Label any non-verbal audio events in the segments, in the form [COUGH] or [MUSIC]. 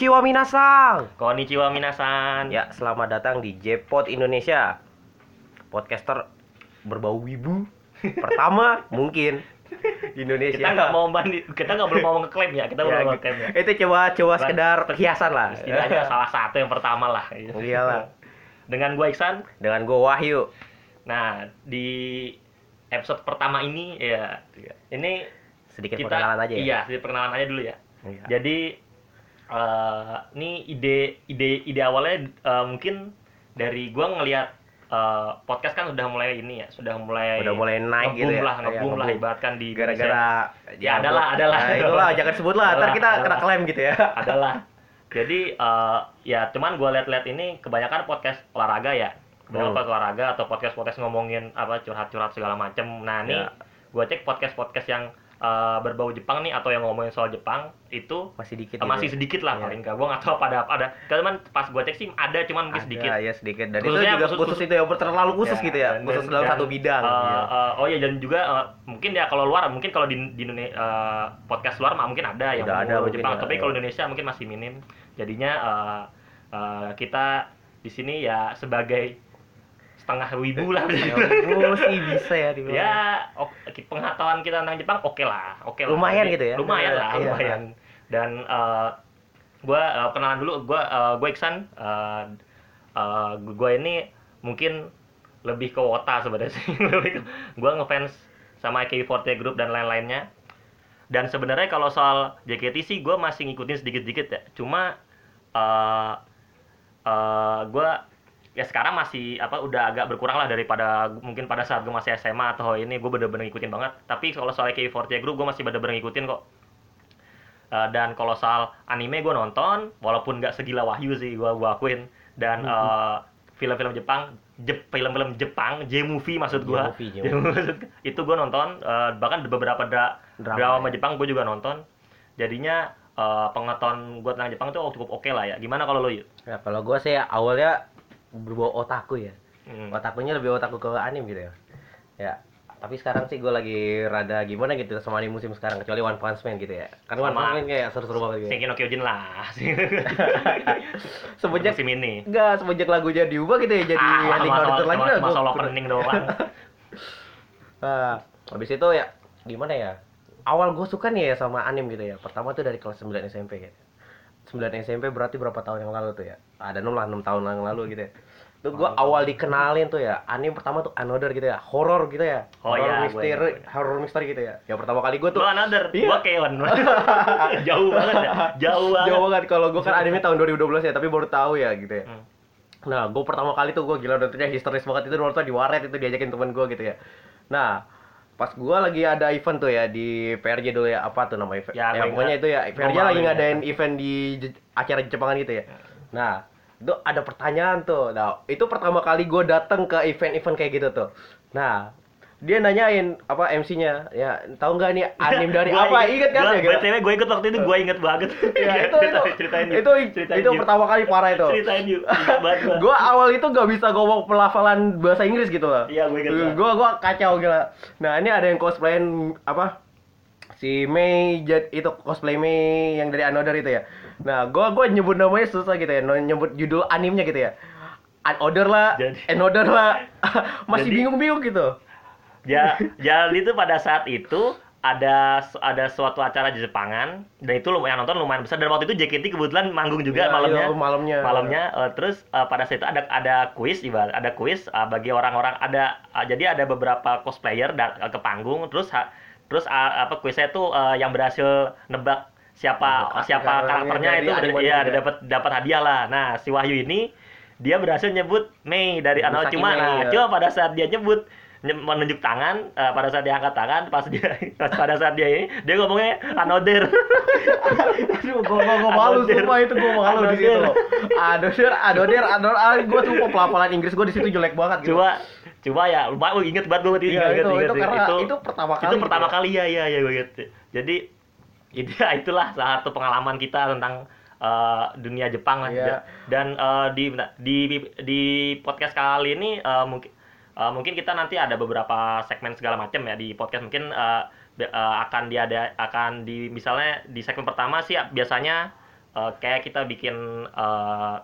Konnichiwa minasang. Konnichiwa minasan. Ya, selamat datang di J-Pod Indonesia. Podcaster berbau wibu pertama [LAUGHS] mungkin di Indonesia. Kita nggak mau bandi, kita nggak belum mau ngeklaim ya, kita Ya, belum mau ngeklaim ya. Itu coba coba sekedar perhiasan lah. Setidaknya salah satu yang pertama lah. Iyalah. Dengan gue Iksan. Dengan gue Wahyu. Nah di episode pertama ini ya, ini Sedikit kita perkenalan aja ya. Iya, sedikit perkenalan aja dulu ya. Iya. Jadi eh ini ide ide ide awalnya eh, mungkin dari gua ngelihat eh, podcast kan udah mulai ini ya, sudah mulai Udah mulai naik gitu ya. lah, Iya, ngebum lah ngebum. ibaratkan di Indonesia. Gara-gara Ya, adalah, adalah. Nah, itulah jangan sebut lah, ntar Adalah, kita kena adalah. klaim gitu ya. adalah jadi eh, ya cuman gue lihat-lihat ini kebanyakan podcast olahraga ya kebanyakan Hmm. podcast olahraga atau podcast podcast ngomongin apa curhat-curhat segala macem nah ini Ya. gue cek podcast podcast yang eh, berbau Jepang nih atau yang ngomongin soal Jepang itu Masih dikit. eh, masih gitu. sedikit lah Iya. paling nggak tahu apa ada ada cuman pas gue cek sih ada cuman mungkin Ada, sedikit ya sedikit. Dan Khususnya itu juga khusus- khusus, khusus- itu ya terlalu khusus Ya, gitu ya. dan- khusus dan- dalam dan, satu bidang. eh, iya. eh, oh ya dan juga eh, mungkin ya kalau luar mungkin kalau di, di Indonesia eh, podcast luar mah mungkin ada yang Udah ada mungkin Jepang ya, tapi iya. kalau Indonesia mungkin masih minim jadinya eh, eh, kita di sini ya sebagai setengah wibu lah. Ya, oh, [LAUGHS] sih bisa ya dibilang. ya ok- pengetahuan kita tentang Jepang oke lah oke lah. Lumayan gitu ya? lumayan lah Iya. lumayan. Dan eh, gua eh, kenalan dulu gua eh, gua Iksan. Eh, eh, gua ini mungkin lebih ke Wota sebenarnya sih. [LAUGHS] Gua ngefans sama AK48 Group dan lain-lainnya. Dan sebenarnya kalau soal JKT sih gua masih ngikutin sedikit-sedikit ya. Cuma eh eh gua ya sekarang masih apa udah agak berkurang lah daripada mungkin pada saat gue masih SMA atau ini gue bener-bener ngikutin banget. Tapi kalau soal K48 Group gue masih bener-bener ngikutin kok. Eh, dan kalau soal anime gue nonton walaupun nggak segila Wahyu sih gue gua akuin. Dan eh, film-film Jepang Jep, film-film Jepang J-movie maksud gue itu gue nonton eh, bahkan beberapa dra Drama, drama ya. Jepang gue juga nonton. Jadinya eh, pengetahuan gue tentang Jepang itu cukup oke lah ya. Gimana kalau lo yuk Nah, kalau gua sih awalnya berbau otaku ya. Hmm. Otakunya lebih otaku ke anim gitu ya. Ya, tapi sekarang sih gua lagi rada gimana gitu sama anim musim sekarang kecuali One Punch Man gitu ya. Karena One. Punch Man kayak seru-seru banget gitu. ya. Shingeki no Kyojin lah [LAUGHS] Semenjak musim ini enggak semenjak lagunya diubah gitu ya jadi ah, masalah, counter lagi lah. masalah gua- opening doang Nah, [LAUGHS] habis itu ya gimana ya? Awal gue suka nih ya sama anim gitu ya. Pertama tuh dari kelas 9 SMP gitu. 9 SMP berarti berapa tahun yang lalu tuh ya? Ada 6 lah, 6 tahun yang lalu gitu ya. Tuh gue awal dikenalin tuh ya, anim pertama tuh Another gitu ya, horror gitu ya. Oh horror iya, gua misteri, gua horror misteri gitu ya. Yang pertama kali gue tuh Lu another, Iya. gua keon [LAUGHS] Jauh banget ya, jauh banget jauh banget kalau gue kan anime tahun 2012 ya, tapi baru tahu ya gitu ya. Hmm. Nah, gue pertama kali tuh gue gila nontonnya histeris banget itu nonton di waret itu diajakin temen gue gitu ya. Nah, pas gue lagi ada event tuh ya di PRJ dulu ya apa tuh namanya? Ya, ya gua pokoknya itu ya PRJ Gua lagi malu ngadain ya. event di acara Jepangan gitu ya. Nah, itu ada pertanyaan tuh. Nah, itu pertama kali gue datang ke event-event kayak gitu tuh. Nah, dia nanyain apa MC-nya ya tahu nggak nih anim dari [LAUGHS] Gua apa inget kan gua, ya gitu? BTW gue ikut waktu itu, gue inget banget [LAUGHS] Ya, itu, itu, Ceritain itu, Ceritain itu yuk. pertama kali parah itu. Ceritain yuk, inget gue [LAUGHS] awal itu gak bisa ngomong pelafalan bahasa Inggris gitu loh. Iya, gua ingat banget. Gue kacau gila. Nah ini ada yang cosplayin apa? Si Mei itu cosplay Mei yang dari Another itu ya. Nah gue gua nyebut namanya susah gitu ya, no- nyebut judul animenya gitu ya. Another lah, Another lah, masih bingung-bingung gitu. Ya, jadi itu pada saat itu ada ada suatu acara di Jepangan dan itu lumayan nonton lumayan besar dan waktu itu JKT kebetulan manggung juga Ya, malamnya. iya, malamnya. Malamnya eh, terus eh, pada saat itu ada ada kuis ibarat ada kuis eh, bagi orang-orang ada eh, jadi ada beberapa cosplayer da- ke panggung terus ha- terus eh, apa kuisnya itu eh, yang berhasil nebak siapa Oh, siapa karakternya itu animenya ya juga. dapat dapat hadiah lah. Nah, si Wahyu ini dia berhasil nyebut Mei dari Musaki cuma nah, ya. cuma pada saat dia nyebut nye- menunjuk tangan eh, pada saat dia angkat tangan pas dia [LAUGHS] pada saat dia ini dia ngomongnya another [LAUGHS] Aduh, gue gua, gua malu sumpah itu gue malu di situ. Another. Adodir, adodir, adodir, gue sumpah pelafalan Inggris gue di situ jelek banget gitu. coba coba ya lumayan oh, inget banget gue Iya, inget, itu- inget, itu inget. karena itu pertama kali itu gitu pertama ya. kali ya ya ya gue inget jadi itu [LAUGHS] ya itulah salah satu pengalaman kita tentang eh, dunia Jepang lah Iya. dan eh, di di di podcast kali ini eh, mungkin eh, mungkin kita nanti ada beberapa segmen segala macam ya di podcast mungkin be- eh, akan diada akan di misalnya di segmen pertama sih biasanya eh, kayak kita bikin eh,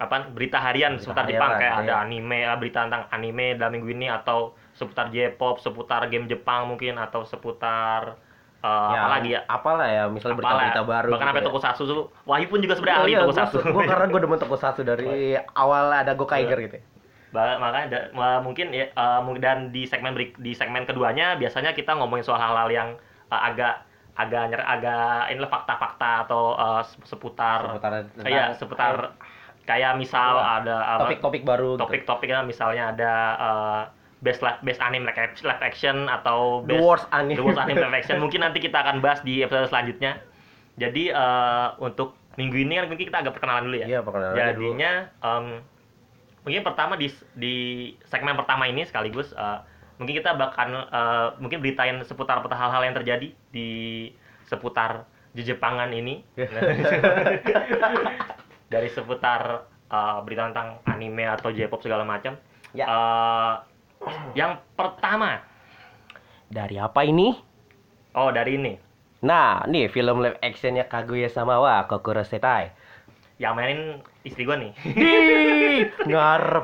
apa berita harian Berita seputar harian Jepang kayak iya. ada anime berita tentang anime dalam minggu ini atau seputar J-pop seputar game Jepang mungkin atau seputar eh, ya, apa lagi ya apalah ya misalnya berita-berita baru bahkan sampai gitu ya. tokusatsu tuh Wahyu pun juga sebenarnya Oh ahli iya, tokusatsu gua, gua karena gue demen tokusatsu dari [LAUGHS] awal ada Gokaiger gitu. Ya. Makanya da- mungkin ya mung- dan di segmen di segmen keduanya biasanya kita ngomongin soal hal-hal yang eh, agak agak nyer agak inilah fakta-fakta atau se- seputar Seputar iya seputar kayak misal Iya. ada topik-topik baru gitu. topik-topiknya misalnya ada eh, best live best anime live action- live action atau The best worst anime. The worst anime live action mungkin nanti kita akan bahas di episode selanjutnya jadi eh, untuk minggu ini kan mungkin kita agak perkenalan dulu ya Iya, perkenalan aja dulu. jadinya em, mungkin pertama di di segmen pertama ini sekaligus eh, mungkin kita bakal eh, mungkin beritain seputar hal-hal yang terjadi di seputar Jepangan ini dari seputar eh, berita tentang anime atau J-pop segala macam Ya. Eh, yang pertama Dari apa ini? oh dari ini Nah, nih film live actionnya Kaguya Samawa Kokoro Setai. Yang mainin istri gue nih Ih, ngarep.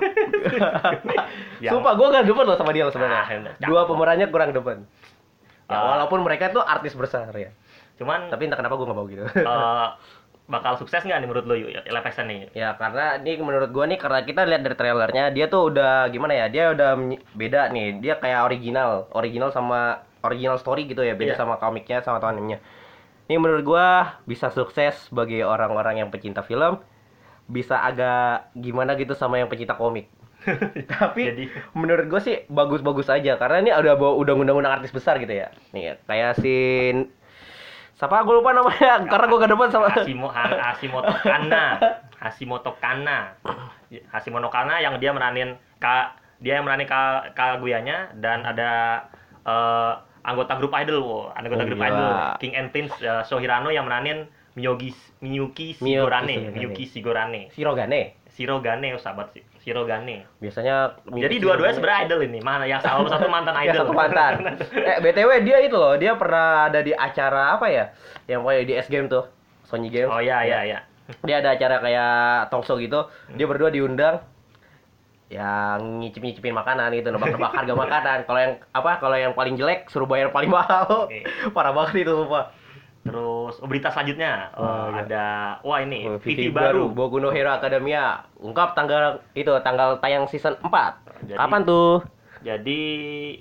Yang- [LAUGHS] Sumpah gue gak demen loh sama dia loh sebenarnya. Ah, cakep. Dua pemerannya kurang demen. Ya, Ah. walaupun mereka tuh artis besar ya. cuman Tapi entah kenapa gue gak mau gitu. [LAUGHS] eh, bakal sukses nggak nih menurut lo action nih Ya karena ini menurut gua nih karena kita lihat dari trailernya dia tuh udah gimana ya dia udah beda nih dia kayak original original sama original story gitu ya beda Iya. sama komiknya sama atau animenya. Ini menurut gua bisa sukses bagi orang-orang yang pecinta film. Bisa agak gimana gitu sama yang pecinta komik. [LAUGHS] Tapi Jadi- menurut gua sih bagus-bagus aja. Karena ini udah bawa undang-undang artis besar gitu ya. Nih kayak si siapa? Gue lupa namanya. Karena gua gak depan sama Asimo Hashimoto Kana. Hashimoto Kana. Hashimoto Kana yang dia meranin ka dia yang meranin ka Kaguyanya. Dan ada eh, anggota grup idol wo. anggota Oh, grup gila. idol King and Prince eh, Sohirano yang meranin Miyogi Miyuki Sigorane Sigorane. Miyuki Sigorane Shirogane. Shirogane oh sahabat sih Shirogane Biasanya jadi dua-duanya sebenarnya idol ini mana yang salah satu mantan [LAUGHS] idol satu mantan. [LAUGHS] eh, BTW dia itu loh, dia pernah ada di acara apa ya? Yang kayak di S Game tuh. Sony Game. oh iya iya iya Dia ada acara kayak talk show gitu. Dia berdua diundang yang ngicip-ngicipin makanan gitu, nebak-nebak harga makanan. Kalau yang apa? Kalau yang paling jelek suruh bayar paling mahal. Oke. [LAUGHS] Parah banget itu, sumpah. terus oh, berita selanjutnya Oh, oh, iya. ada wah ini Oh, VV baru Boku no Hero Academia. Ungkap tanggal itu, tanggal tayang season 4. Jadi- Kapan tuh? Jadi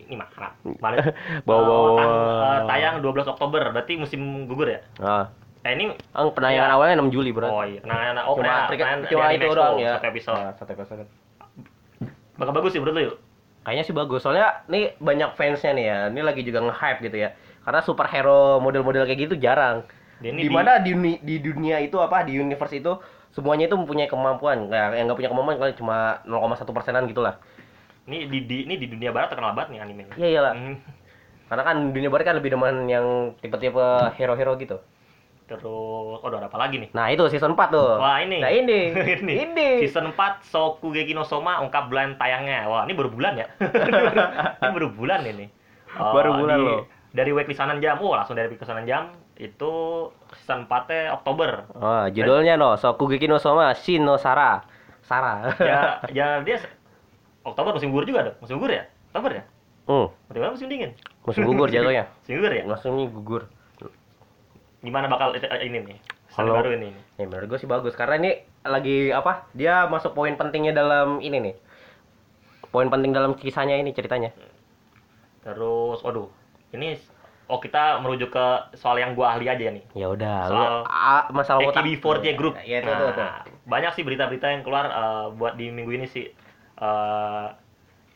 ini mana? [LAUGHS] Mana? Bawa-bawa. Oh, tang- eh, tayang 12 Oktober, berarti musim gugur ya? Ah, Eh ini ang penayangan Ya. awalnya 6 Juli, Bro. oh iya, nah, nah, oh, cuma trik- nah, cuma itu doang ya. Satu episode. Nah, satu episode. Bakal bagus sih menurut lu yuk. Kayaknya sih bagus. Soalnya nih banyak fansnya nih ya. Ini lagi juga nge-hype gitu ya. Karena superhero model-model kayak gitu jarang. Dan ini Di mana di, di dunia itu apa di universe itu semuanya itu mempunyai kemampuan. Kayak yang nggak punya kemampuan kali cuma 0,1 persenan gitulah. Ini di, di ini di dunia barat terkenal banget nih anime. Iya iyalah. Hmm. Karena kan dunia barat kan lebih demen yang tipe-tipe hero-hero gitu. Terus, oh ada apa lagi nih? Nah, itu season 4 tuh. Wah ini. Nah, ini. [LAUGHS] ini. ini. Season 4 Sokugeki no Soma ungkap bulan tayangnya. Wah, ini baru bulan ya. [LAUGHS] ini baru bulan ini. Eh, [LAUGHS] Baru bulan di- loh. Dari Weekly Shonen Jump. Oh, langsung dari Weekly Shonen Jump itu season 4 Oktober. Oh, judulnya no Sokugeki no Soma Shin no Sara. Sara. ya, ya dia Oktober musim gugur juga dong. Musim gugur ya? Oktober ya? hmm, Bagaimana musim dingin? musim gugur jatuhnya. Musim gugur ya? Musimnya gugur. Gimana bakal eh, ini nih? Kalau- baru ini. Ya menurut gue sih bagus karena ini lagi apa? Dia masuk poin pentingnya dalam ini nih. Poin penting dalam kisahnya ini ceritanya. Terus, waduh, ini oh kita merujuk ke soal yang gua ahli aja nih. Ya udah, Soal ah, masalah otak. AKB48 Group. Ya itu Nah, tuh, tuh. Banyak sih berita-berita yang keluar eh, buat di minggu ini sih. Eh,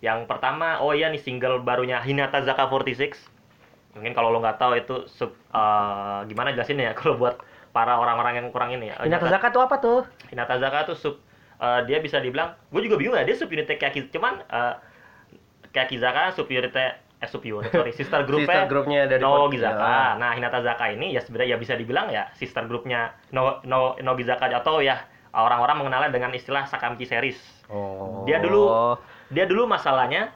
yang pertama, oh iya nih single barunya Hinata Zaka 46. Mungkin kalau lo nggak tahu itu sub, eh, gimana jelasin ya [LAUGHS] kalau buat para orang-orang yang kurang ini ya. Hinata Zaka tuh apa tuh? Hinata Zaka tuh sub eh, dia bisa dibilang, gue juga bingung ya dia sub unitnya Kaki, cuman eh, Kaki Zaka sub unitnya eh sub unit, sorry sister grupnya Sister grupnya dari No Gizaka. Ya. Nah, Hinata Zaka ini ya sebenarnya ya bisa dibilang ya sister grupnya No No No Gizaka atau ya orang-orang mengenalnya dengan istilah Sakamichi series. Oh. Dia dulu- Dia dulu masalahnya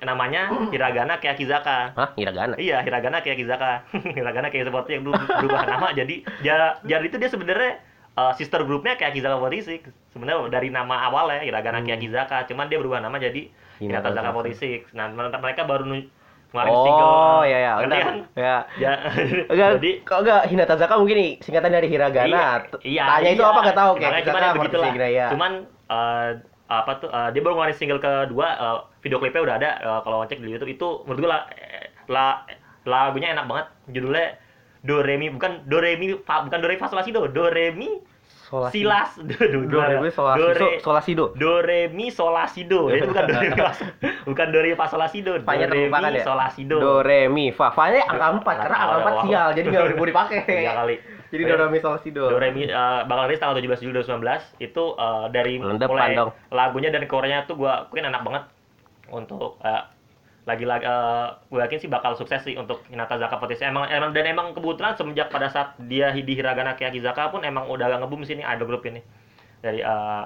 namanya Hiragana Kiyakizaka. Hah, hiragana. Iya, Hiragana Kiyakizaka. [LAUGHS] Hiragana kayak seperti yang dulu berubah nama jadi dia jadi itu dia sebenarnya uh, sister grupnya Kiyakizaka 46. Sebenarnya dari nama awalnya Hiragana Hmm. Kiyakizaka, cuman dia berubah nama jadi Hinata Hinata Zaka. 46. Nah, mereka mereka baru nu- ngeluarin single. Oh, iya ya. Ngerti kan? Ya. Ya. Enggak, jadi kok enggak Hinata Zaka mungkin nih singkatan dari hiragana. T- iya, Tanya itu iya. apa enggak tahu kayak Zaka ya begitulah. seperti ya. Cuman eh, apa tuh eh, dia baru ngeluarin single kedua eh, video klipnya udah ada eh, kalau cek di YouTube itu menurut gue lah eh, la- lagunya enak banget judulnya Do Re Mi bukan Do Re Mi fa, bukan Do Re Fa Sol La Si Do Do Re Mi Solasi- Silas do, do, Do re mi solasi do, re, solasido. do Re Mi Sol La Si Do itu bukan Do Re Mi Fa- bukan Do Re Fa Sol La Si Do Do Re Mi ya? Sol La Si Do Do re mi fa. Fa-nya angka 4 karena angka 4 sial jadi enggak boleh dipakai. Iya kali Jadi do re mi solasido. Do Re Mi eh, bakal rilis tanggal 17 Juli 2019 itu eh, dari depan mulai dong. lagunya dan covernya tuh gua mungkin enak banget untuk eh, lagi-lagi eh, gue yakin sih bakal sukses sih untuk Hinata Zaka 46 emang emang dan emang kebetulan semenjak pada saat dia di Hiragana Kiyakizaka pun emang udah ngebum sini idol group ini. Dari eh,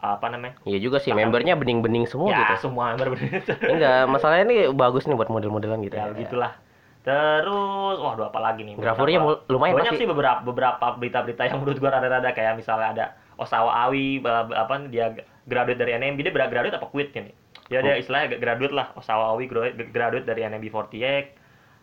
apa namanya? Iya juga sih, membernya bening-bening semua ya gitu. semua bener-bener Enggak, masalahnya ini bagus nih buat model-modelan gitu. ya begitulah. Terus waduh apa lagi nih? Beberapa- mul- lumayan banyak pasti. sih beberapa beberapa berita-berita yang menurut gua rada-rada kayak misalnya ada Osawa Awi apa dia graduate dari NMB dia graduate apa quit nih dia dia Oh. istilahnya graduate lah Osawa Awi graduate, graduate dari NMB 48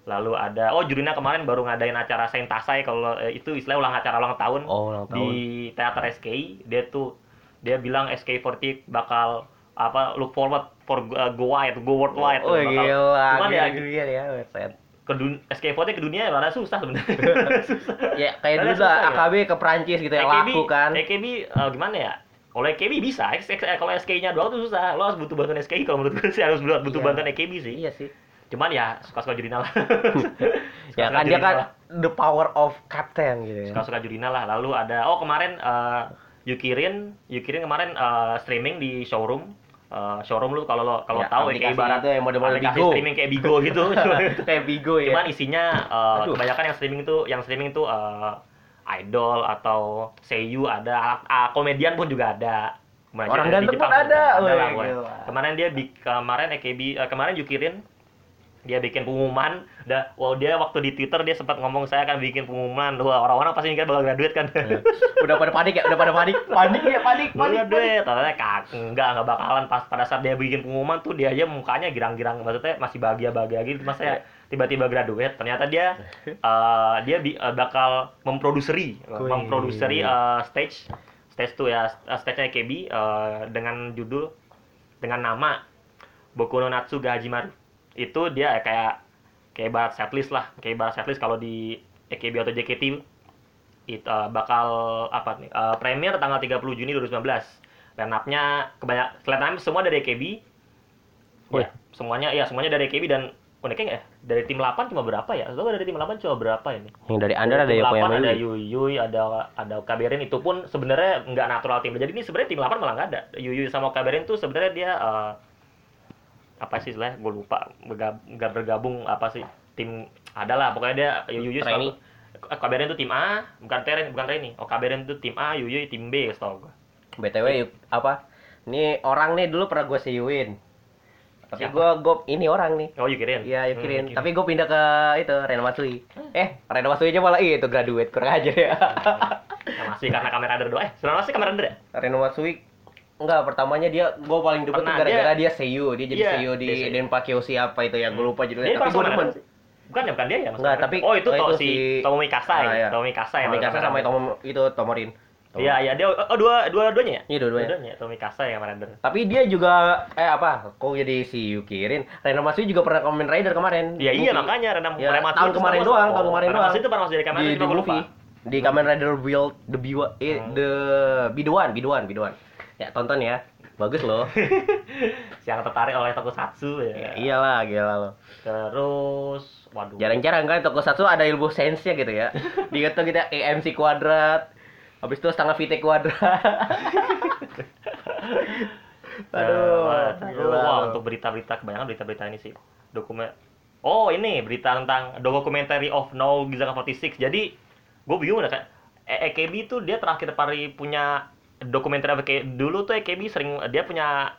lalu ada oh Jurina kemarin baru ngadain acara Sentasai kalau eh, itu istilah ulang acara ulang tahun Oh, ulang tahun. di teater SKI dia tuh dia bilang SK48 bakal apa look forward for uh, go wide go worldwide Oh, bakal- gila. cuman ya gila, gila ya, website. ke dun SK48 ke dunia rada susah sebenarnya. susah. [LAUGHS] Ya kayak dulu lah susah ya. AKB ke Prancis gitu yang AKB laku kan. AKB eh, gimana ya? Kalau AKB bisa, kalau SK-nya doang tuh susah. Lo harus butuh bantuan SKI kalau menurut gue sih harus butuh Iya. bantuan AKB sih. Iya sih. Cuman ya suka-suka Jurina lah. [LAUGHS] Ya kan dia kan the power of captain gitu ya. suka-suka Jurina lah. Lalu ada oh kemarin eh, Yukirin, Yukirin kemarin eh, streaming di showroom. Eh, showroom lu kalau lo kalau Ya, tahu aplikasi kayak ibarat itu yang model-model Bigo. streaming kayak Bigo gitu. [LAUGHS] Kayak Bigo ya. Cuman isinya Aduh. kebanyakan yang streaming tuh yang streaming tuh eh, idol atau seiyu ada, ah, komedian pun juga ada. Kemudian Orang ganteng pun ada, weh, lah. Kemarin dia kemarin EKB eh, kemarin Yukirin dia bikin pengumuman dah wow dia waktu di Twitter dia sempat ngomong saya akan bikin pengumuman wah orang-orang pasti mikir bakal graduate kan Ya. Udah pada panik ya, udah pada panik. [LAUGHS] Panik ya, panik, panik. Duit, ternyata kak, enggak, enggak bakalan pas pada saat dia bikin pengumuman tuh dia aja mukanya girang-girang, maksudnya masih bahagia-bahagia gitu, masa ya tiba-tiba graduate, ternyata dia [LAUGHS] eh, dia bi- eh, bakal memproduseri, Wih. memproduseri eh, stage, stage tuh ya, stage-nya KB eh, dengan judul, dengan nama Boku no Natsu ga Hajimaru. Itu dia kayak kayak barat setlist lah, kayak barat setlist kalau di AKB atau JKT itu uh, bakal apa nih uh, premier tanggal 30 Juni 2019 line up-nya kebanyak line up semua dari AKB Wih. ya, semuanya ya semuanya dari AKB dan uniknya ya? Dari tim 8 cuma berapa ya? Atau dari tim 8 cuma berapa ini. Yang dari Anda ada yang 8 punya ada. Yuyuy ada ada Kaberin itu pun sebenarnya nggak natural tim jadi ini sebenarnya tim 8 malah nggak ada. Yuyuy sama Kaberin tuh sebenarnya dia uh, apa sih istilahnya gue lupa bergab- nggak bergabung apa sih tim adalah pokoknya dia Trainee. sama Eh, Kaberin itu tim A, bukan Teren, bukan Reni. Oh, Kaberin itu tim A, Yuyuy tim B, setahu gue. BTW apa? Ini orang nih dulu pernah gue seyuin. Tapi gue gue ini orang nih. Oh, Yukirin. Iya, Hmm, Yukirin. Yukirin. Tapi gue pindah ke itu Reno Matsui. Eh, Reno Matsui aja malah itu graduate kurang aja ya. Masih karena kamera under doang. Eh, sebenarnya masih kamera ya? Reno Matsui enggak pertamanya dia gue paling demen tuh gara-gara dia seiyu dia jadi Iya, seiyu di dia seiyu. Denpa Kyoshi apa itu ya gue lupa Dia judulnya tapi gue demen. Bukan ya, bukan dia ya? Enggak, tapi- Oh, itu, oh, itu si Tomomi Kasai. Ah, iya. Tomomi Kasai. kamera sama under. Tom itu Tomorin Iya, iya dia oh dua dua-duanya ya? Iya, dua-duanya. Dua-duanya, Tomomi Kasai yang tapi dia juga eh apa kok jadi si Yukirin Reno Matsui juga pernah Kamen Rider kemarin Iya, iya makanya Renam Ya, Rematsu tahun kemarin doang, tahun kemarin doang. itu pernah masuk dari kamera di, di movie di Kamen Rider Build the Biwa eh, Hmm. the Biduan Biduan Biduan ya tonton ya bagus loh [LAUGHS] Yang tertarik oleh Tokusatsu ya. ya, iyalah gila loh Terus waduh. jarang-jarang kan tokusatsu ada ilmu sense-nya gitu ya [LAUGHS] dia tuh kita EMC kuadrat habis itu setengah VT kuadrat [LAUGHS] aduh Wah, gila wah, loh. untuk berita-berita kebanyakan berita-berita ini sih. Dokumen Oh, ini berita tentang documentary of No Gizaka 46. Jadi, gue bingung dah kan. E- EKB tuh dia terakhir kali punya dokumenter apa kayak dulu tuh EKB sering dia punya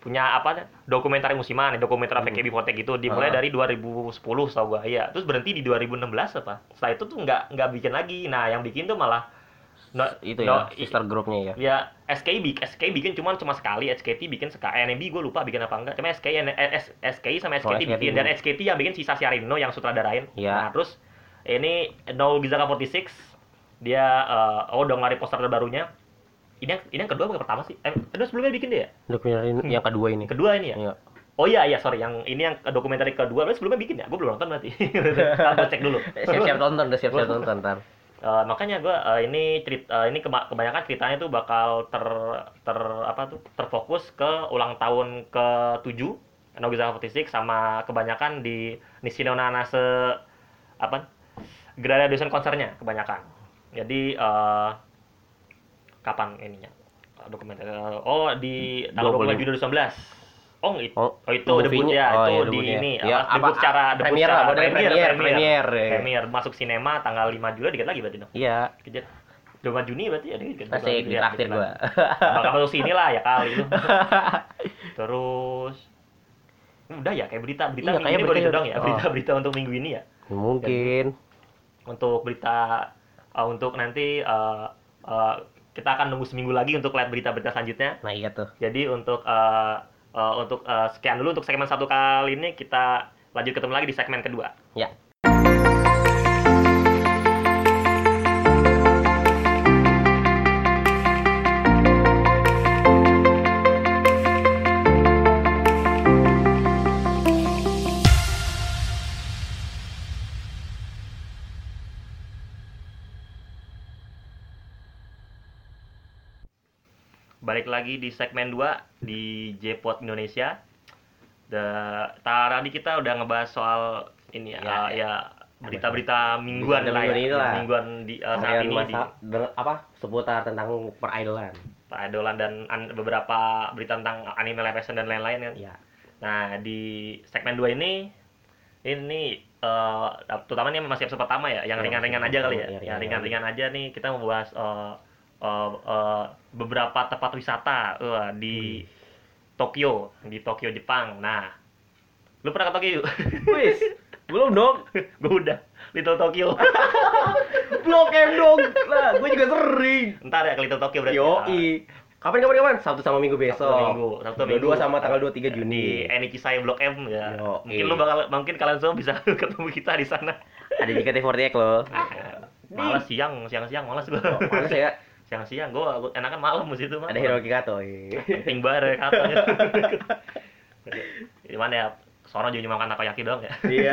punya apa dokumenter musiman, dokumenter Hmm. AKB48 gitu dimulai Ah. dari 2010 tau gua. Iya, terus berhenti di 2016 apa. Setelah itu tuh nggak nggak bikin lagi. Nah, yang bikin tuh malah no, itu no, ya sister grupnya ya Ya, bikin, SKI bikin cuman cuma sekali, SKT bikin sekali, NMB gue lupa bikin apa enggak. Cuma eh, S- SKI sama Oh, SKT SKT bikin dan SKT yang bikin sisa Siarino yang sutradarain. Iya. Nah, terus ini No Gizaka 46 dia eh, oh udah ngeluarin poster terbarunya. Ini yang, ini yang kedua apa pertama sih? Eh, kedua sebelumnya bikin dia ya? dokumenter ini yang kedua ini Kedua ini ya? Iya. Oh iya iya sorry yang ini yang dokumenter kedua lu sebelumnya bikin ya? Gue belum nonton berarti. [LAUGHS] Ntar gue cek dulu. siap-siap tonton udah siap-siap [LAUGHS] tonton ntar Eh, makanya gue ini cerita ini keba- kebanyakan ceritanya tuh bakal ter ter apa tuh terfokus ke ulang tahun ke 7 Nogizaka 46 sama kebanyakan di Nishino Nanase apa graduation konsernya kebanyakan. Jadi eh, kapan ininya Eh, dokumenter eh, oh di tanggal 25. 25 Juni 2019. Oh, itu, Oh, oh, itu debut movie-nya. ya, Oh, itu iya, di debutnya. ini Ya, apa, debut secara debut premier modern premier, premier, ya. premier masuk sinema tanggal 5 Juli dikit lagi berarti dong. iya Kejar 25 Juni berarti ya dikit. masih lagi, traktir gua. Bakal masuk sini lah ya kali lu. [LAUGHS] Terus udah ya kayak berita berita Iya, minggu ini itu dong ya oh. berita berita untuk minggu ini ya mungkin untuk berita uh, untuk nanti uh, uh, kita akan nunggu seminggu lagi untuk lihat berita-berita selanjutnya. Nah iya tuh. Jadi untuk uh, uh, untuk uh, sekian dulu untuk segmen satu kali ini. Kita lanjut ketemu lagi di segmen kedua. Ya balik lagi di segmen 2 di Jpot Indonesia. Da, tadi kita udah ngebahas soal ini ya, Ya, uh, ya. ya berita-berita mingguan Berita lah ya, mingguan di uh, saat ini di ber- apa seputar tentang peridolan Idolan dan an- beberapa berita tentang anime live action dan lain-lain kan. ya Nah, di segmen 2 ini ini eh terutama ini masih episode pertama ya, yang Ya, ringan-ringan masih aja kali ya. pertama, ya, Yang ringan-ringan. ringan-ringan aja nih kita mau bahas eh, eh, eh, beberapa tempat wisata eh, di Tokyo, di Tokyo Jepang. Nah, lu pernah ke Tokyo? wis belum dong [LAUGHS] gue udah Little Tokyo. [LAUGHS] blok M dong lah gue juga sering Ntar ya ke Little Tokyo berarti. Yoi. Kapan kapan kapan? Sabtu sama Minggu Sabtu besok. Minggu, Sabtu Minggu. dua sama tanggal 23 di Juni. Enichi Saya Blok M ya. Yoi. Mungkin lu bakal mungkin kalian semua bisa [LAUGHS] ketemu kita di sana. Ada JKT48 loh. Malas siang, siang-siang malas gua. Oh, Mana sih ya? Siang-siang gua gua enakan malam di situ mah. Ada Hiroki Kato. iya. penting banget katanya. Di mana ya? Sono juga cuma makan takoyaki doang ya. Iya.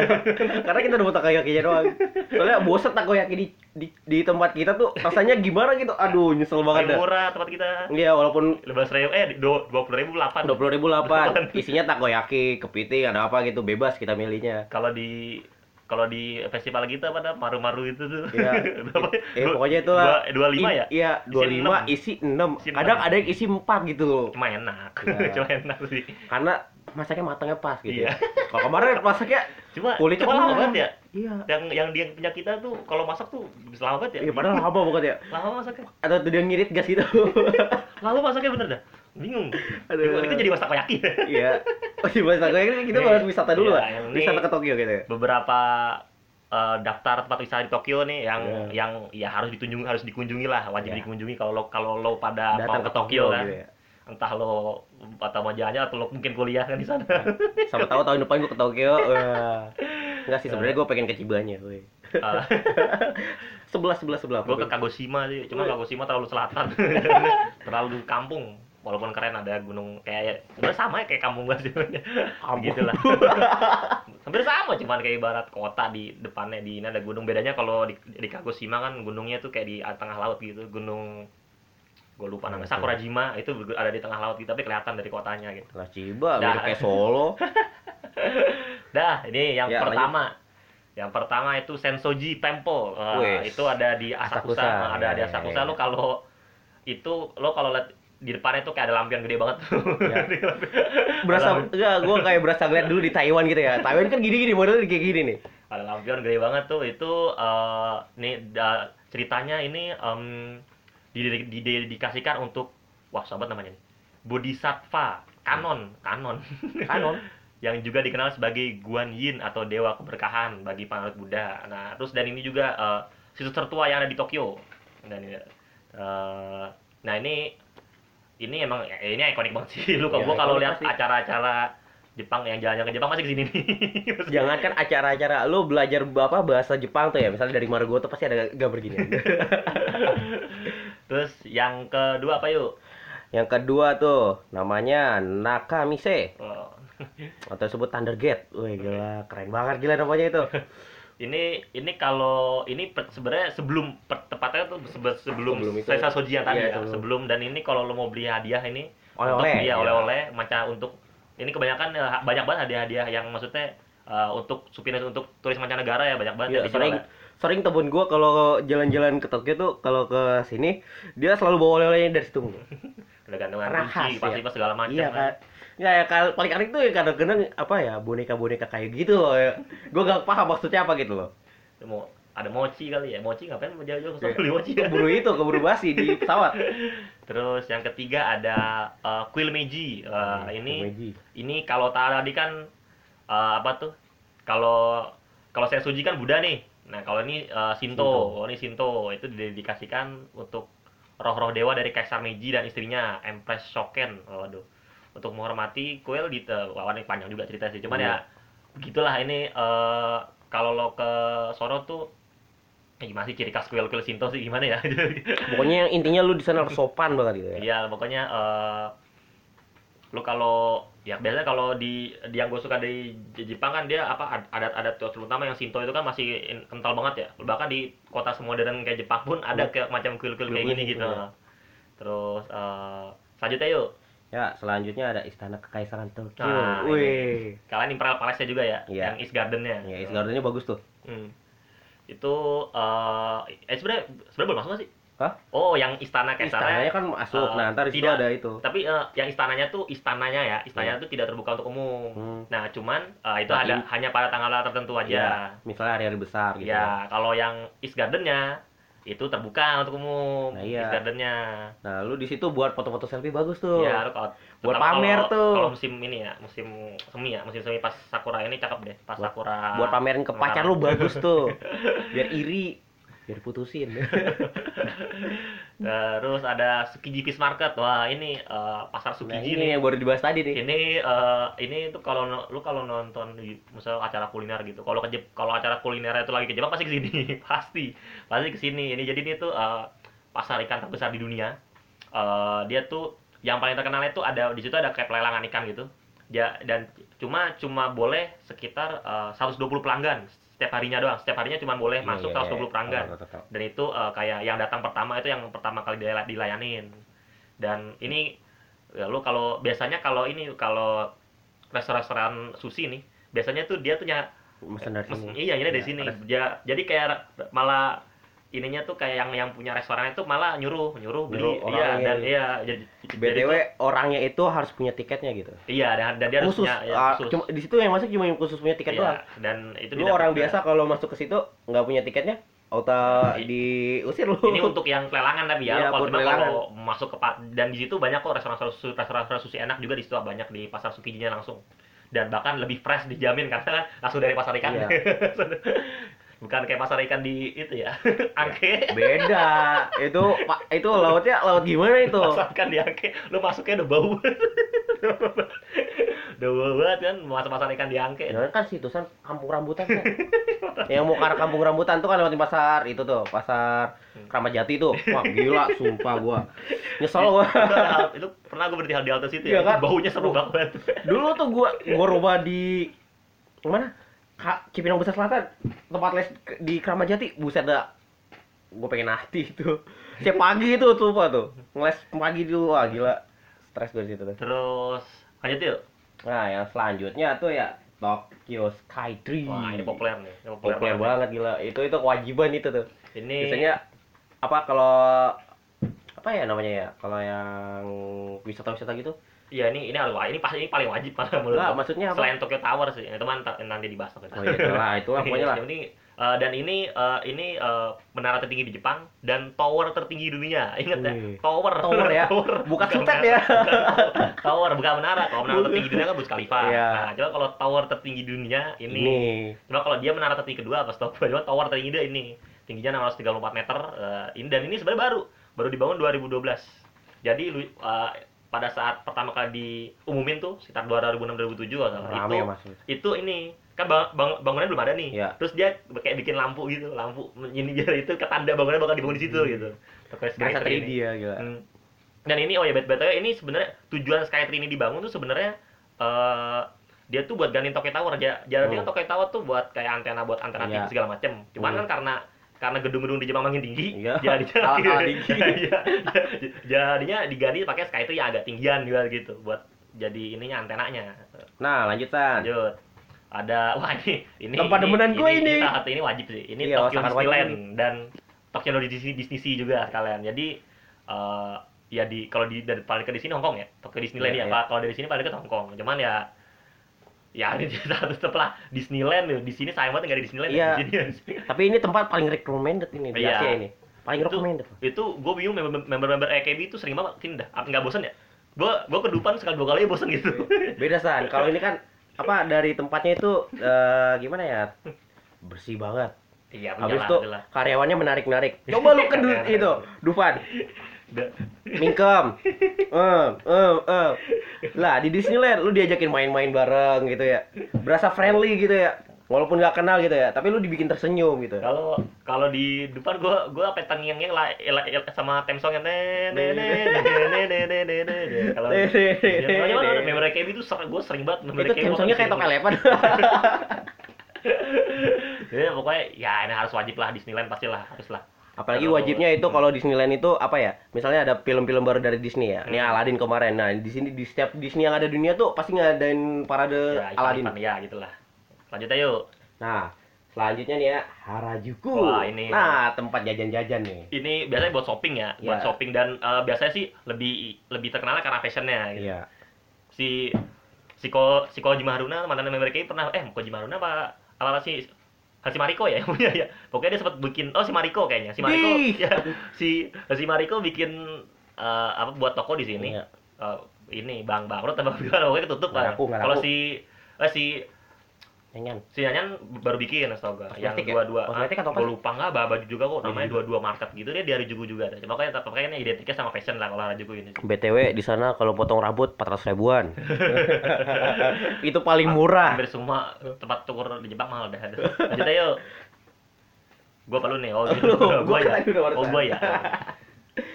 Karena kita udah mau takoyakinya doang. Soalnya boset takoyaki di, di di tempat kita tuh rasanya gimana gitu. Aduh, nyesel banget dah. murah tempat kita. Iya, walaupun 15 ribu, eh dua puluh ribu delapan. dua puluh ribu delapan isinya takoyaki kepiting ada apa gitu bebas kita milihnya Kalau di kalau di festival kita pada maru-maru itu tuh. Iya. [LAUGHS] Eh pokoknya itu dua- dua lima ya? iya dua Isi lima isi enam kadang enam. ada yang isi empat gitu loh Cuma enak. Iya. [LAUGHS] Cuma enak sih. karena masaknya matangnya pas gitu Iya. kalau kemarin [LAUGHS] masaknya Cuma Kulitnya cuma lama banget ya. iya Yang yang dia punya kita tuh kalau masak tuh bisa lama banget ya. iya padahal lama banget ya Lama masaknya. atau tuh dia ngirit gas gitu Lalu masaknya bener dah. Bingung. Aduh. Itu jadi masak takoyaki. iya. Oh di bahasa takoyaki kita Iya. harus wisata dulu Iya, lah ini- wisata ke Tokyo gitu ya? beberapa eh, daftar tempat wisata di Tokyo nih yang Iya. yang ya harus dikunjungi harus dikunjungi lah wajib Iya. dikunjungi kalau lo kalau lo pada datang mau ke Tokyo kan. gitu ya. Entah lo atau mau jalan atau lo mungkin kuliah kan di sana. Sama tahu tahun depan gue ke Tokyo. [LAUGHS] Wah. Enggak sih sebenarnya gue pengen ke Cibanya gue Eh, [LAUGHS] sebelah sebelah sebelah. Gue ke Kagoshima sih cuma. Kagoshima terlalu selatan. [LAUGHS] Terlalu kampung walaupun keren ada gunung kayak udah sama ya kayak kampung sih Kampung. gitu lah [LAUGHS] hampir sama cuman kayak ibarat kota di depannya di ini ada gunung bedanya kalau di, di Kagoshima kan gunungnya tuh kayak di tengah laut gitu gunung gue lupa namanya. Sakurajima itu ada di tengah laut gitu tapi kelihatan dari kotanya gitu Lah Ciba, mirip kayak Solo. [LAUGHS] dah ini yang Ya, pertama yang pertama itu Sensoji Temple Wah, Wes. itu ada di Asakusa, Asakusa. ada di Ya, ya, Asakusa ya. lo kalau itu lo kalau lihat di depannya tuh kayak ada lampion gede banget tuh [LAUGHS] Ya. Berasa enggak, gua kayak berasa ngeliat dulu di Taiwan gitu ya. Taiwan kan gini-gini modelnya kayak gini nih. ada lampion gede banget tuh itu eh nih da- ceritanya ini em, didedikasikan untuk wah sahabat namanya nih Bodhisattva Kanon, Kanon. Kanon. [LAUGHS] yang juga dikenal sebagai Guan Yin atau dewa keberkahan bagi penganut Buddha. Nah, terus dan ini juga eh, situs tertua yang ada di Tokyo. Dan eh, nah ini ini emang ya, ini ikonik banget sih. Lu Ya, kalau gua kalau lihat acara-acara Jepang yang jalan-jalan ke Jepang pasti ke sini nih. [LAUGHS] Jangan kan acara-acara lu belajar apa bahasa Jepang tuh ya, misalnya dari Marugo tuh pasti ada gambar gini. [LAUGHS] Terus yang kedua apa yuk? Yang kedua tuh namanya Nakamise Oh, [LAUGHS] atau disebut Thunder Gate. Wih gila, keren banget gila namanya itu. Ini ini kalau ini sebenarnya sebelum tepatnya tuh sebe- sebelum, Sebelum itu. Sesa Soji yang tadi Iya, ya, sebelum. sebelum dan ini kalau lo mau beli hadiah ini Oleh-oleh, untuk, iya, iya. oleh-oleh macam untuk ini kebanyakan ya, banyak banget hadiah-hadiah yang maksudnya eh, untuk souvenir untuk turis mancanegara ya banyak banget Iya, yang dijual sering ya. sering temen gua kalau jalan-jalan ke Tokyo tuh kalau ke sini dia selalu bawa oleh-olehnya dari situ. [LAUGHS] udah gantungan kunci pasti ya. pas segala macam Iya kan. Ya, ya kal- paling aneh tuh ya kadang-kadang apa ya boneka-boneka kayak gitu loh. Ya. Gue gak paham maksudnya apa gitu loh. mau ada mochi kali ya mochi ngapain mau jauh-jauh ke Iya. beli mochi Keburu itu, keburu basi di pesawat. terus yang ketiga ada eh, Quill Meiji Eh, ini Meiji. ini kalau tadi kan eh, apa tuh kalau kalau saya suji kan Buddha nih nah kalau ini eh, Shinto. Shinto. Oh, ini Shinto itu didedikasikan untuk roh-roh dewa dari Kaisar Meiji dan istrinya Empress Shoken oh, waduh untuk menghormati kuil di wah ini panjang juga cerita sih cuman Iya. ya begitulah ini eh, kalau lo ke Soro tuh ya gimana sih ciri khas kuil-kuil Shinto sih gimana ya [LAUGHS] Pokoknya yang intinya lu di sana harus sopan banget gitu ya. Iya, pokoknya eh lu kalau ya biasanya kalau di, di yang gue suka di Jepang kan dia apa ad- adat-adat terutama yang Shinto itu kan masih in- kental banget ya. Bahkan di kota semodern kayak Jepang pun ada kayak macam kuil-kuil kayak Kuil-kuil gini gitu gitu. ya. Terus eh selanjutnya yuk. Ya, selanjutnya ada Istana Kekaisaran Tokyo. Nah, Wih. Kalian Imperial Palace juga ya, Iya. yang East Garden-nya. Ya, Is Garden-nya bagus tuh. Hmm. Itu eh eh sebenarnya sebenarnya boleh masuk nggak sih? Hah? Oh, yang istana Istananya kaisarannya kan masuk. eh, nah, ntar tidak. ada itu. tapi eh, yang istananya tuh istananya ya istananya tuh tidak terbuka untuk umum Hmm. nah cuman eh, itu Nah, ada hanya pada tanggal tertentu Ya, aja misalnya hari-hari besar gitu. ya kalau yang East Gardennya itu terbuka untuk umum Nah, iya. Gardennya Nah, lu di situ buat foto-foto selfie bagus tuh. ya lu kalau Buat pamer kalau- tuh. kalau musim ini ya musim semi ya musim semi pas sakura ini cakep deh pas Buat- sakura buat pamerin ke pacar lu bagus tuh. [LAUGHS] Biar iri, biar putusin. [LAUGHS] terus ada Tsukiji Fish Market. Wah ini eh, pasar Nah, Tsukiji ini nih. yang baru dibahas tadi nih. ini eh, ini tuh kalau lu kalau nonton di misal acara kuliner gitu kalau ke kalau acara kuliner itu lagi ke Jepang pasti ke sini. [LAUGHS] Pasti. Pasti ke sini. Ini jadi ini tuh eh, pasar ikan terbesar di dunia. Eh, dia tuh yang paling terkenal itu ada di situ ada kayak pelelangan ikan gitu. Dia dan cuma cuma boleh sekitar eh, 120 pelanggan setiap harinya doang setiap harinya cuma boleh Iya, masuk iya, 120 iya. pelanggan Tahu, tahu, tahu. dan itu eh, kayak yang datang pertama itu yang pertama kali dilay- dilayanin dan ini ya lu kalau biasanya kalau ini kalau restoran-restoran sushi nih biasanya tuh dia tuh nya Mesen dari mes- sini. iya ini dari Ya, sini dia jadi kayak malah ininya tuh kayak yang yang punya restoran itu malah nyuruh nyuruh beli Nyuruh iya dan iya. jadi, jadi BTW tuh- orangnya itu harus punya tiketnya gitu. iya dan, dan dia harus khusus. punya ya, khusus cuma di situ yang masuk cuma yang khusus punya tiket Iya, doang. dan itu Lu orang juga. biasa kalau masuk ke situ nggak punya tiketnya, auto diusir lu. ini untuk yang pelelangan tapi ya Iya, kalau kalau masuk ke dan di situ banyak kok restoran sushi restoran sushi enak juga di situ banyak di pasar Sukijinya langsung dan bahkan lebih fresh dijamin karena langsung dari pasar ikan Iya. [LAUGHS] bukan kayak pasar ikan di itu ya [LAUGHS] angke Beda. itu Pak, itu lautnya laut gimana itu? pasar ikan di angke lu masuknya udah bau [LAUGHS] udah bau banget kan masuk pasar ikan di angke Ya kan situ kan kampung rambutan kan. yang mau ke arah kampung rambutan tuh kan lewatin pasar itu tuh, pasar Kramat Jati tuh. Wah, gila sumpah gua. Nyesel gua. [LAUGHS] itu, pernah gue berhenti di halte situ Iya ya kan? baunya seru banget Dulu tuh gua gua rumah di mana? Cipinang Besar Selatan, tempat les di Kramat Jati. Buset dah. Gua pengen hati itu. [LAUGHS] Setiap pagi itu sumpah tuh. Ngeles pagi dulu, wah gila. Stres gue di situ tuh. terus lanjut yuk Nah, yang selanjutnya tuh ya Tokyo Sky Tree. wah ini populer nih ini Populer, banget. banget gila. Itu itu kewajiban itu tuh. ini Biasanya apa kalau apa ya namanya ya? Kalau yang wisata-wisata gitu? Iya ini ini harus ini pasti ini paling wajib malah menurut gua. maksudnya apa? Selain Tokyo Tower sih, itu mah nanti dibahas Tokyo Oh iya, itulah, itulah pokoknya lah. [LAUGHS] Penting Eh, dan ini eh, ini eh, menara tertinggi di Jepang dan tower tertinggi dunia. Ingat ya? Tower. Tower ya? [LAUGHS] Bukan sutet ya? menara. tower bukan menara. Kalau menara tertinggi dunia kan Burj Khalifa. Iya. Nah, coba kalau tower tertinggi dunia ini, Ini. coba kalau dia menara tertinggi kedua apa stop? Coba tower tertinggi dia ini. Tingginya 634 meter. eh, ini dan ini sebenarnya baru. Baru dibangun 2012. Jadi eh, pada saat pertama kali diumumin tuh sekitar 2006 2007 atau Rame itu mas. itu ini kan bang, bang- bangunannya belum ada nih Iya. terus dia kayak bikin lampu gitu lampu ini biar itu ketanda bangunannya bakal dibangun di situ Hmm. gitu Berasa Skytree 3D ini. ya gila. Hmm. dan ini oh ya bet betulnya ini sebenarnya tujuan Skytree ini dibangun tuh sebenarnya eh dia tuh buat gantiin Tokyo Tower aja jaraknya Hmm. kan Tokyo Tower tuh buat kayak antena buat antena. TV segala macem cuman Hmm. kan karena karena gedung-gedung di Jepang makin tinggi Iya. jadinya [LAUGHS] [LAUGHS] tinggi. Iya. jadinya diganti pakai Skytree yang agak tinggian juga gitu buat jadi ininya antenanya Nah lanjutan. lanjut ada [LAUGHS] wah ini ini Tempat demenan gue ini. salah satu ini wajib sih ini Iya, Tokyo Disneyland dan Tokyo no Disney Disney Sea juga sekalian jadi eh, ya di kalau di dari paling ke di sini Hongkong ya Tokyo Disneyland Iya, ya iya. Kalau dari sini paling ke Hongkong cuman ya ya [LAUGHS] ini satu setelah Disneyland di sini sayang banget nggak ada Disneyland Iya. ya. di sini [LAUGHS] Tapi ini tempat paling recommended ini di Iya. Asia ini. Paling Itu- recommended. itu gue bingung member- member-member AKB itu sering banget sini dah nggak bosen ya gue gue ke Dupan sekali dua kali aja bosen gitu [LAUGHS] Beda san. Kalau ini kan apa dari tempatnya itu eh, gimana ya? Bersih banget. iya Habis itu karyawannya menarik-narik. Coba lu ke du- itu, Dufan. Mingkem. [LAUGHS] Eh, eh, eh. Lah di Disneyland lu diajakin main-main bareng gitu ya. Berasa friendly gitu ya. Walaupun nggak kenal gitu ya, tapi lu dibikin tersenyum gitu. Kalau kalau di depan gua gua apa terngiang-ngiang lah el- el- sama theme songnya ne ne ne ne ne ne ne ne. Kalau ya, member KB itu ser, gua sering banget member Itu theme-songnya kayak Top Eleven. [LAUGHS] Ya pokoknya ya ini harus wajib lah Disneyland pastilah harus lah. Apalagi wajibnya itu kalau Disneyland itu apa ya? Misalnya ada film-film baru dari Disney ya. Ini Hmm. Aladdin kemarin. Nah, di sini di setiap Disney yang ada di dunia tuh pasti ngadain parade Ya, Aladdin. Ya gitulah. Lanjut ayo. Nah, selanjutnya nih ya Harajuku. Wah, ini- Nah, tempat jajan-jajan nih. Ini biasanya buat shopping ya, buat Iya. shopping dan eh, biasanya sih lebih lebih terkenal karena fashionnya gitu. Iya. si si Ko si Kojima Haruna mantan member KI pernah eh Kojima Haruna apa apa sih si Mariko ya yang punya ya. Pokoknya dia sempat bikin oh si Mariko kayaknya. Si Mariko ya si si Mariko bikin eh, apa buat toko di sini. Iya. Eh, ini bang bangkrut apa gimana pokoknya ketutup nggak kalau si eh, si Nyanyan. si Nyanyan baru bikin setahu gue yang ya? dua dua Kosmetik atau apa gue lupa nggak baju juga kok namanya Baju dua dua market gitu dia dari Jugu juga ada cuma kayak makanya ini identiknya sama fashion lah kalau Harajuku ini BTW di sana kalau potong rambut 400 ribuan. [LAUGHS] itu paling murah. hampir semua tempat tukur di Jepang mahal dah. Lanjut ayo. Gua perlu nih. Oh, gitu. Gua gua ya. Oh, gua ya.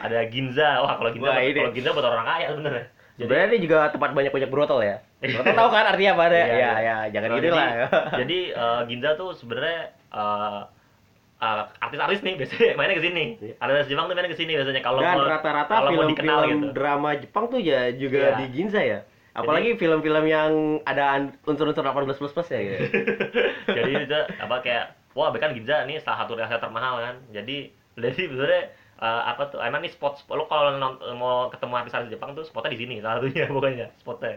Ada Ginza. Wah, kalau Ginza kalau Ginza buat orang kaya ya. Jadi Sebenarnya ini juga tempat banyak-banyak brotol ya. Brotol tahu kan artinya apa ada? Iya, ya, iya. ya, jangan gitu jadi- lah. [LAUGHS] jadi eh, Ginza tuh sebenarnya eh, eh, artis-artis nih biasanya [LAUGHS] mainnya ke sini. Iya. Artis Jepang tuh mainnya ke sini biasanya kalau Dan rata-rata film-film gitu. drama Jepang tuh ya juga Iya. di Ginza ya. Apalagi film-film yang ada unsur-unsur 18 plus plus ya gitu. [LAUGHS] jadi itu apa kayak wah kan Ginza ini salah satu rasa termahal kan jadi jadi sebenarnya eh, apa tuh emang nih spot, spot lo kalau mau ketemu artis-artis Jepang tuh spotnya di sini salah satunya pokoknya spotnya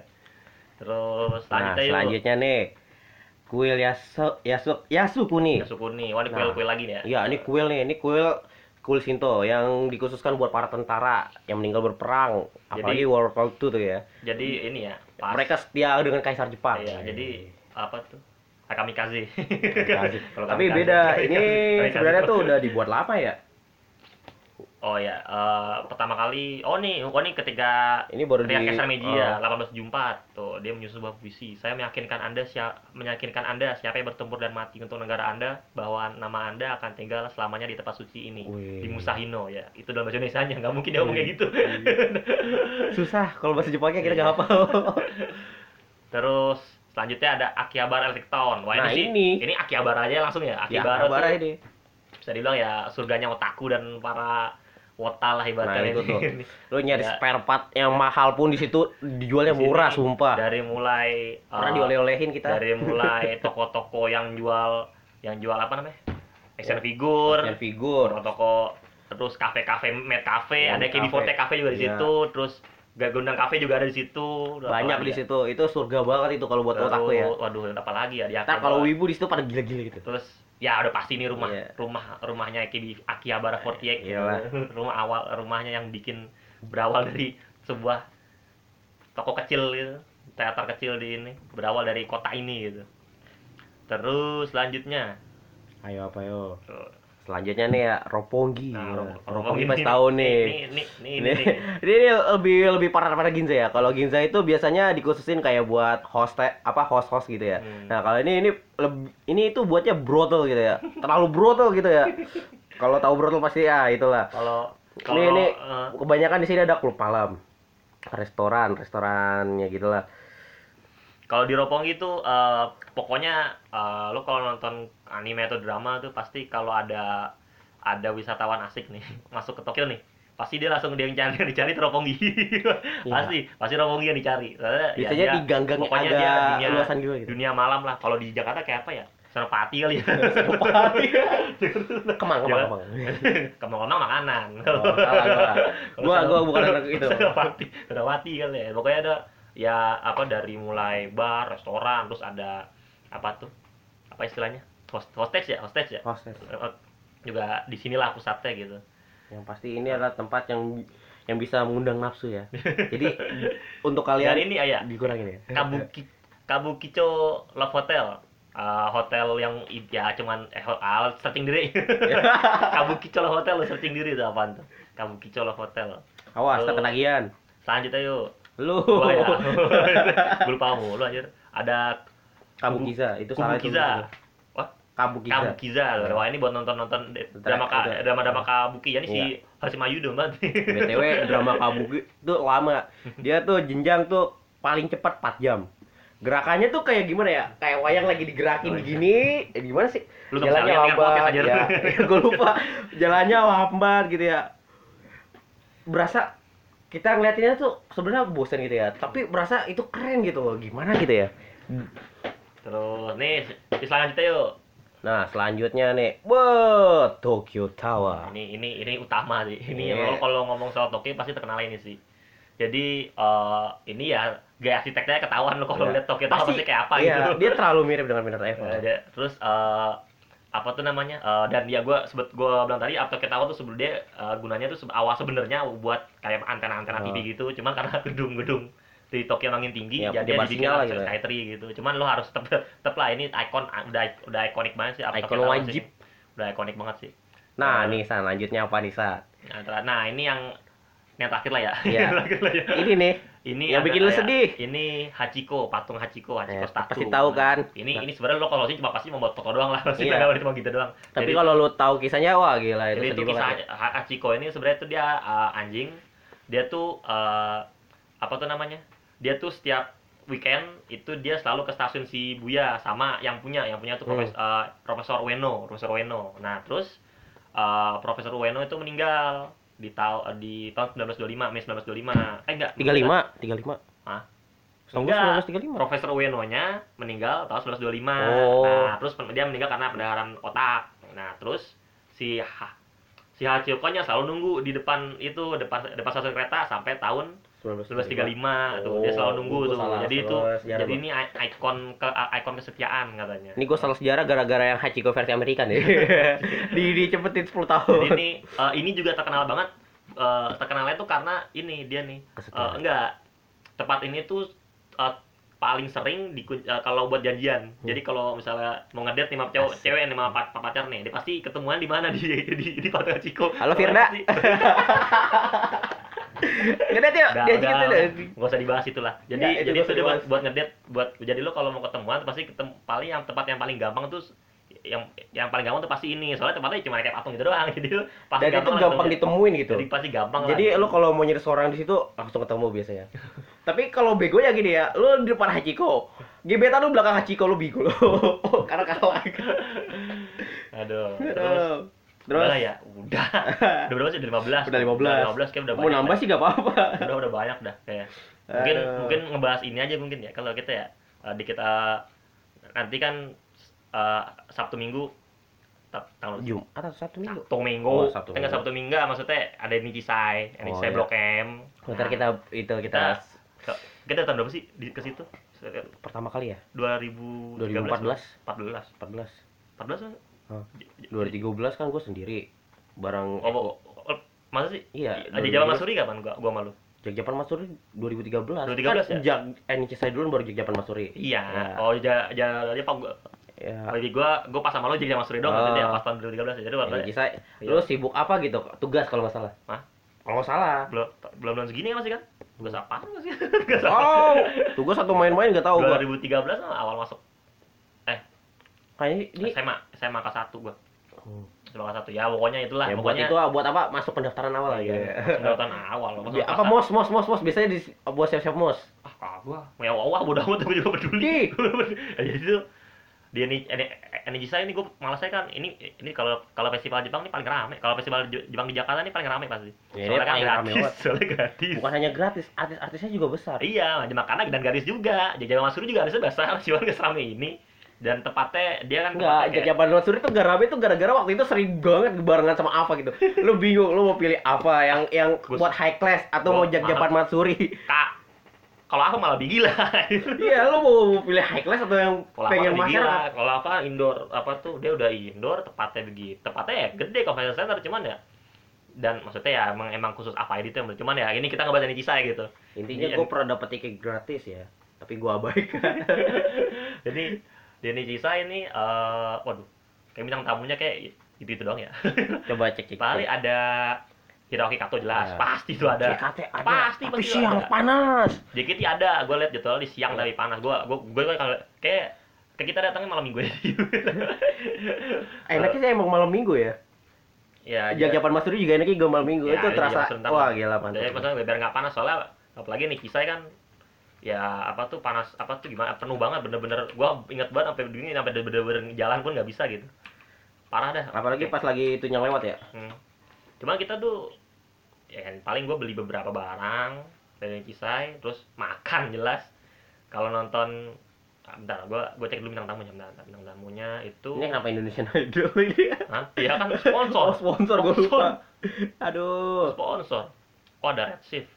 terus Nah, lanjut aja selanjutnya nih kuil Yasu Yasu Yasukuni. Yasukuni wah ini Nah. kuil-kuil lagi nih ya Iya, ini kuil nih, ini kuil kuil Shinto yang dikhususkan buat para tentara yang meninggal berperang, apalagi Jadi- World War II tuh ya. jadi ini ya pas Mereka setia dengan kaisar Jepang. iya, jadi apa tuh Akamikaze Kamikaze. [LAUGHS] Kalau Tapi beda, [LAUGHS] ini kamikaze- sebenarnya tuh udah dibuat lama ya. Oh ya eh, pertama kali oh nih oh nih ketika Ini baru di Ria Kesar Media, Oh. 1874. Tuh, dia menyusun sebuah puisi. Saya meyakinkan Anda siapa meyakinkan Anda siapa yang bertempur dan mati untuk negara Anda bahwa nama Anda akan tinggal selamanya di tempat suci ini. Wih. Di Musahino ya. Itu dalam bahasa Indonesia nggak mungkin dia ngomong kayak gitu. [LAUGHS] Susah kalau bahasa Jepangnya kita Iya. nggak hafal. [LAUGHS] Terus selanjutnya ada Akihabara Electric Town. Wah, Nah, ini, sih ini. ini Akihabara aja langsung ya. ya, Akihabara kabar tuh ini. bisa dibilang ya surganya otaku dan para wota lah Nah, ibaratnya itu ini. tuh. [LAUGHS] Lu nyari Ya. spare part yang mahal pun di situ dijualnya Di sini murah, sumpah. Dari mulai Pernah eh, dioleh-olehin kita. dari [LAUGHS] mulai toko-toko yang jual yang jual apa namanya action figure Action figur. toko-toko terus kafe-kafe mad cafe Ya, ada Forte Cafe. cafe juga di Iya. situ terus Gagundang cafe juga ada di situ Banyak di situ. Itu surga banget itu kalau buat otaku ya. waduh apa lagi ya di kalau wibu di situ pada gila-gila gitu. terus ya udah pasti ini rumah Iya. rumah rumahnya Aki Akihabara 48 Iyalah. [LAUGHS] rumah awal rumahnya yang bikin berawal dari sebuah toko kecil gitu teater kecil di ini berawal dari kota ini gitu terus selanjutnya Ayo apa yo? Selanjutnya nih ya Roppongi. Nah, Ya. Ro- Roppongi pasti tahu nih. ini ini ini, Ini, ini, ini, lebih lebih parah daripada Ginza ya. Kalau Ginza itu biasanya dikhususin kayak buat host apa host host gitu ya. Hmm. Nah kalau ini ini lebih ini itu buatnya brutal gitu ya. Terlalu brutal gitu ya. Kalau tahu brutal pasti ya itulah. kalau Ini ini eh, kebanyakan di sini ada klub malam, restoran, restorannya gitulah. Kalau di Roppongi itu eh, pokoknya eh, lo kalau nonton anime atau drama tuh pasti kalau ada ada wisatawan asik nih [LAUGHS] masuk ke Tokyo nih pasti dia langsung dia yang cari [LAUGHS] yang dicari tuh Roppongi pasti pasti Roppongi yang dicari ya Biasanya dia- di gang-gang pokoknya agak dia dunia luasan gitu. gitu. dunia malam lah kalau di Jakarta kayak apa ya Senopati kali ya [LAUGHS] Senopati. Kemang, kemang, Jangan- kemang. kemang-kemang makanan Oh, salah gua. Gua gua bukan anak itu. Senopati Senopati kali ya pokoknya ada ya apa dari mulai bar restoran terus ada apa tuh? Apa istilahnya? Host hostage ya? Hostage ya? Hostess. Eh, juga di sinilah pusatnya gitu. Yang pasti ini adalah tempat yang yang bisa mengundang nafsu ya. [LAUGHS] Jadi untuk dan kalian ini ayah. dikurangin ya. Kabuki Kabukicho Love Hotel. Eh, hotel yang ya cuman eh ah, searching diri. [LAUGHS] Kabukicho Love Hotel lu searching diri itu apaan tuh? Kabukicho Love Hotel. Awas, tak ketagihan. selanjutnya yuk Lu. gua ya lupa mulu anjir ada Kabukiza itu salah itu. Kubukiza wah Kabukiza. Kabukiza wah ini buat nonton nonton drama ka, drama drama Kabuki ya ini si Hashim Ayudo banget BTW [LAUGHS] drama Kabuki itu lama. Dia tuh jenjang tuh paling cepat 4 jam. Gerakannya tuh kayak gimana ya? Kayak wayang lagi digerakin Oh, iya. gini. Eh, gimana sih? Lu Jalannya kan lambat aja. ya. Gue lupa. Jalannya lambat gitu ya. Berasa kita ngeliatinnya tuh sebenarnya bosan gitu ya. Tapi berasa itu keren gitu loh. Gimana gitu ya? terus nih selanjutnya yuk Nah, selanjutnya nih, wah, Tokyo Tower. ini ini ini utama sih ini Iya. kalau ngomong soal Tokyo pasti terkenal ini sih jadi eh, ini ya gaya arsiteknya ketahuan lo kalau Iya. lihat Tokyo Tower pasti kayak apa iya, gitu dia terlalu mirip dengan Minor Eiffel. Dia- terus eh, apa tuh namanya Eh, dan ya gue sebut gue bilang tadi Tokyo Tower tuh sebelum dia eh, gunanya tuh awal sebenarnya buat kayak antena-antena Oh. TV gitu cuman karena [LAUGHS] gedung-gedung di Tokyo makin tinggi Ya, jadi dia dibikin lah gitu ya. Skytree gitu cuman lo harus tetep tetep lah ini ikon udah udah ikonik banget sih Ikon Tower sih. wajib. udah ikonik banget sih Nah, Eh, nih San, lanjutnya apa nih San? Nah, Nah, ini yang yang terakhir lah ya. Iya. [LAUGHS] Yang terakhir lah ya. Ini nih, Ini yang bikin lu kayak- sedih. Ini Hachiko, patung Hachiko, Hachiko Eh, statue. pasti tahu kan? Ini Nah. ini sebenarnya lo kalau sih cuma pasti membuat foto doang lah, [LAUGHS] pasti Iya. yeah. cuma gitu doang. tapi kalau lu tahu kisahnya, wah gila itu jadi itu kisah banget. ya. Ha- Hachiko ini sebenarnya tuh dia uh, anjing. Dia tuh uh, apa tuh namanya? Dia tuh setiap weekend itu dia selalu ke stasiun Shibuya sama yang punya, yang punya tuh Hmm. profes- uh, Profesor Ueno, Profesor Ueno. Nah, terus uh, Profesor Ueno itu meninggal di tahun di tahun 1925, Mei 1925. Eh enggak. 35, 35. Hah? Setahu gua Enggak. 1935. Profesor Ueno-nya meninggal tahun 1925. Oh. Nah, terus dia meninggal karena pendarahan otak. Nah, terus si ha, si Hachiko-nya selalu nunggu di depan itu depan depan stasiun kereta sampai tahun 1935 tuh. Dia selalu nunggu Oh, tuh. salah, jadi itu jadi ini ikon ke ikon kesetiaan katanya. Ini gue salah sejarah gara-gara yang Hachiko versi Amerika nih. [LAUGHS] di dicepetin 10 tahun. Jadi ini eh, ini juga terkenal banget. Eh, terkenalnya tuh karena ini dia nih. Kesetiaan. enggak. Tempat ini tuh eh, paling sering di kalau buat janjian. Jadi kalau misalnya mau ngedate nih sama cowok, Hmm. Asik. cewek nih sama pa- pa- pacar nih, dia pasti ketemuan di mana di [LAUGHS] di di Pantai Ciko. Halo, Firda. [LAUGHS] Ngedate yuk, Udah, diajakin udah, tuh. nggak usah dibahas itulah. Jadi Nggak, itu jadi itu dia buat buat ngedate buat jadi lo kalau mau ketemuan pasti ketemu paling yang tempat yang paling gampang tuh yang yang paling gampang tuh pasti ini soalnya tempatnya cuma kayak patung gitu doang [LAUGHS] jadi lo pasti Dan itu lah gampang ditemuin gitu. jadi pasti gampang lah. Jadi lo kalau mau nyari seorang di situ langsung ketemu biasanya. [LAUGHS] Tapi kalau bego ya gini ya, lo di depan Hachiko, gebetan lo belakang Hachiko lo bego lo. [LAUGHS] Karena kalah. aduh terus Terus? Udah ya, udah. [LAUGHS] udah berapa sih? Udah 15. Udah 15. Udah 15 kayak udah banyak. Mau nambah dah. sih gak apa-apa. Udah udah banyak dah kayak. Mungkin Aduh. mungkin ngebahas ini aja mungkin ya. Kalau kita ya uh, dikit uh, nanti kan uh, Sabtu Minggu tanggal Jumat atau Sabtu Minggu? Sabtu Minggu. Oh, Sabtu Minggu. Sabtu Minggu maksudnya ada Nikisai, Nikisai oh, iya. Blok M. Ntar kita itu kita nah, kita, kita tahun berapa sih di, ke situ? Pertama kali ya? 2000 2014. 14. 14. 14 2013 kan gue sendiri bareng Oh, oh, oh, masa sih? Iya, Ada 2013. Jawa Masuri kapan gua gua malu? Jakjapan Masuri 2013 2013 kan ya? Jak Eni Cisai dulu baru Jakjapan Masuri Iya. Ya. Oh, ja ja dia pak gua. ya Lagi gua gua pas sama lo jadi Jawa Masuri dong Ah. maksudnya pas tahun 2013 ya. Jadi waktu Eni Cisai Iya. lu sibuk apa gitu tugas kalau nggak salah Hah? kalau nggak salah belum belum belum segini kan masih kan? Tugas apa masih? [LAUGHS] Tugas apa? oh tugas atau main-main nggak tahu gua 2013 mah awal masuk kayaknya ini SMA SMA kelas 1 gua. Hmm. SMA kelas 1 ya pokoknya itulah ya buat pokoknya itu buat apa masuk pendaftaran awal iya. ya Pendaftaran awal. masuk Ya, apa satu. mos mos mos mos biasanya di buat siap-siap mos Ah, kagak. Ya wah bodo amat gue juga peduli. [LAUGHS] ya itu dia nih ini ini Jisa ini gue malasnya kan ini ini kalau kalau festival Jepang ini paling rame kalau festival Jepang di Jakarta ini paling rame pasti Ya, soalnya kan rame gratis banget. soalnya gratis bukan hanya gratis artis-artisnya juga besar iya makanya dan gratis juga jajan Mas juga harusnya besar cuma nggak serame ini dan tepatnya dia kan Enggak, tempatnya kayak- Jajapan Matsuri tuh gak rame tuh gara-gara waktu itu sering banget barengan sama apa gitu. Lu bingung, lu mau pilih apa yang yang Gua- buat high class atau gua mau Jajapan Matsuri. kak kalau aku malah lebih gila [LAUGHS] Iya, lu mau pilih high class atau yang aku pengen masyarakat? kalau apa indoor apa tuh dia udah indoor tepatnya begitu tepatnya ya gede convention center cuman ya dan maksudnya ya emang emang khusus apa itu yang cuman ya ini kita ngebahas ini Cisai gitu Intinya gue pernah dapet tiket gratis ya, tapi gua abaikan. [LAUGHS] jadi Denny Cisai ini eh waduh kayak bintang tamunya kayak itu itu doang ya [LAUGHS] Coba cek cek. paling ada Hiroki Kato jelas Ya. pasti itu ada JKT ada, Pasti, tapi pasti siang ada. panas. JKT ada gue liat jadwal di siang Ya. tapi panas gue gue gue kalau kayak kayak kita datangnya malam minggu ya [LAUGHS] Enaknya sih emang malam minggu ya. ya Jajapan Matsuri juga enaknya gue malam minggu. Ya, itu iya, terasa wah gila Jadi mantap. maksudnya biar nggak panas soalnya apalagi nih Kisai kan ya apa tuh panas apa tuh gimana penuh banget bener-bener gua inget banget sampai begini sampai bener-bener jalan pun nggak bisa gitu parah dah Apalagi pas lagi itu yang lewat ya. Hmm. Cuma kita tuh ya kan, paling gue beli beberapa barang dari Kisai, terus makan jelas. Kalau nonton ah, bentar, gue gue cek dulu bintang tamunya, bentar, bentar. bintang tamunya itu Ini kenapa Indonesian Idol [LAUGHS] ini? Hah? Iya kan sponsor. Oh, sponsor gue Sponsor. lupa. Aduh. Sponsor. Oh ada Red Shift.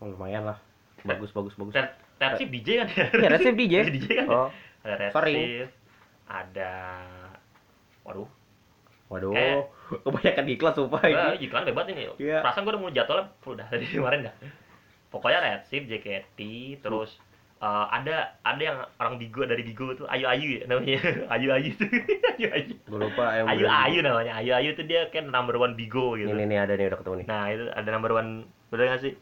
Oh, lumayan lah. Bagus bagus bagus. Red, Red Shift DJ kan ya? Iya, Red Shift DJ. DJ kan ya? Oh, Ada Red. Shift. Ada Waduh, waduh. Kayak- Kebanyakan iklan sumpah ini. iklan hebat ini. Iya. Perasaan gue udah mau jadwalnya udah dari kemarin dah. Pokoknya Red Shift, JKT, terus eh, ada ada yang orang Bigo dari Bigo tuh Ayu Ayu ya namanya. [LAUGHS] Ayu Ayu tuh. [LAUGHS] Ayu Ayu. Gue lupa yang Ayu. Ayu namanya. Ayu Ayu tuh dia kan number one Bigo gitu. Ini nih ada nih udah ketemu nih. Nah, itu ada number one bener gak sih?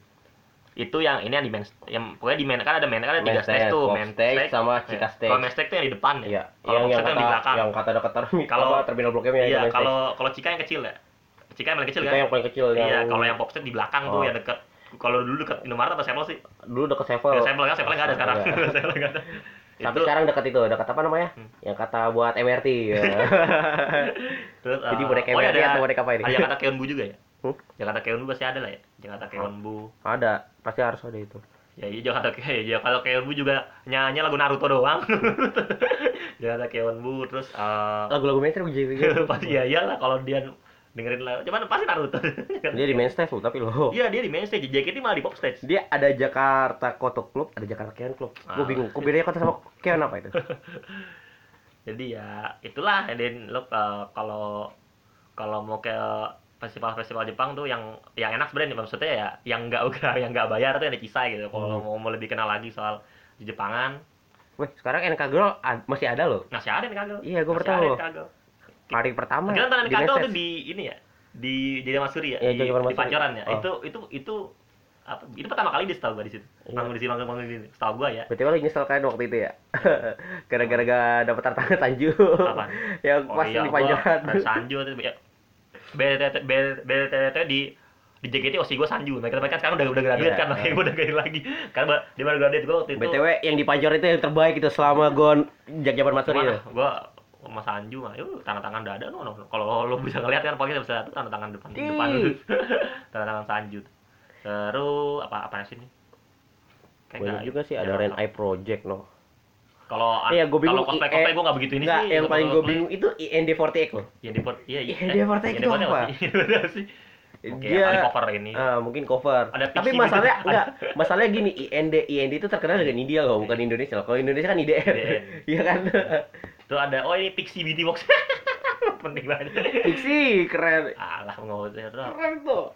Itu yang ini yang di main yang pokoknya di main kan ada main kan ada tiga stage stage, tuh, pop main stage sama Eh, Cika stage. Kalau main stage tuh yang di depan ya. Iya, Kalau yang pop yang stage yang di kata belakang. yang kata dekat terminal Kalau- terminal blok M yang Iya, stage. kalau kalau Cika yang kecil ya. Cika yang paling kecil kan? yang paling kecil Iya, yang kalau yang popstate di belakang tuh Oh. yang dekat kalau dulu dekat Indomaret apa Sevel sih? dulu dekat Sevel. Ya, Sevel kan, Sevel nggak ada sekarang. Iya. [LAUGHS] Sevel nggak ada. Tapi sekarang dekat itu, dekat apa namanya? Hmm. Yang kata buat MRT. [LAUGHS] ya. terus, Jadi eh, boneka oh, MRT ada- atau boneka apa ini? Ada Jakarta Keonbu juga ya? Hmm? Jakarta Keonbu pasti ada lah ya. Jakarta Keonbu. Ada, pasti harus ada itu. Ya iya Jakarta Ke ya, kalau Keonbu juga nyanyi lagu Naruto doang. [LAUGHS] Jakarta Keonbu terus eh Lagu-lagu mainstream gitu. [LAUGHS] pasti ya iyalah kalau dia dengerin lagu cuman pasti Naruto. [LAUGHS] Dia di main stage loh, tapi loh. Iya dia di main stage, JKT malah di pop stage. Dia ada Jakarta Koto Club, ada Jakarta Keon Club. Gue Ah. bingung, kok bedanya Kota sama Keon apa itu? Jadi ya itulah dan lo eh, kalau kalau mau ke festival-festival Jepang tuh yang yang enak sebenarnya maksudnya ya yang nggak [LAUGHS] yang nggak bayar tuh yang ada Kisai gitu. Kalau Hmm. mau, mau lebih kenal lagi soal di Jepangan, Weh, sekarang NK Girl masih ada loh. masih ada nih kagak. Iya, ada nih kagak. Hari pertama Kita nonton kagak main tuh di ini ya di Jaya Masuri ya, Iya, di, di. Pancoran ya. Oh. Itu itu itu apa? Itu pertama kali dia setahu gua di situ. Iya. Manggung di sini, manggung manggung di sini. Setahu gua ya. BTW lagi nyesel kan waktu itu ya. [LAUGHS] Gara-gara gak dapet tantangan Sanju. Apaan? [LAUGHS] yang Oh pas iya, di ada Sanju ya. BTT di di JKT osi gue Sanju. Mereka mereka sekarang udah udah graduate Iya, kan, makanya iya. gue udah gak lagi. Karena dia baru graduate gue waktu itu. BTW yang di Pancoran itu yang terbaik itu selama gue Jajapan Matsuri Mana? itu. Gue sama Sanju mah, yuk tanda tangan dada no, no. Kalau lo bisa ngeliat kan pokoknya bisa tuh tanda tangan depan Ih. depan [LAUGHS] tanda tangan Sanju. Terus apa apa sih ini? Kayak Banyak juga sih ada ya, Ren Eye Project no. Kalau Iya, gua bingung, Kalau cosplay cosplay gue nggak begitu ini Enggak, sih. yang paling gue bingung itu IND48 loh. Yang di port, iya iya. Iya, itu apa? sih? [LAUGHS] Iya sih. Oke, Dia- cover ini. Ah, mungkin cover. Ada Tapi Pixie masalahnya [LAUGHS] gitu. enggak, masalahnya gini, IND IND itu terkenal dengan India loh, bukan Indonesia loh. Kalau Indonesia kan. IDN. [LAUGHS] Iya kan? Tuh ada, oh ini Pixie Beauty Box. penting banget Fiksi keren. alah Bro. Keren tuh.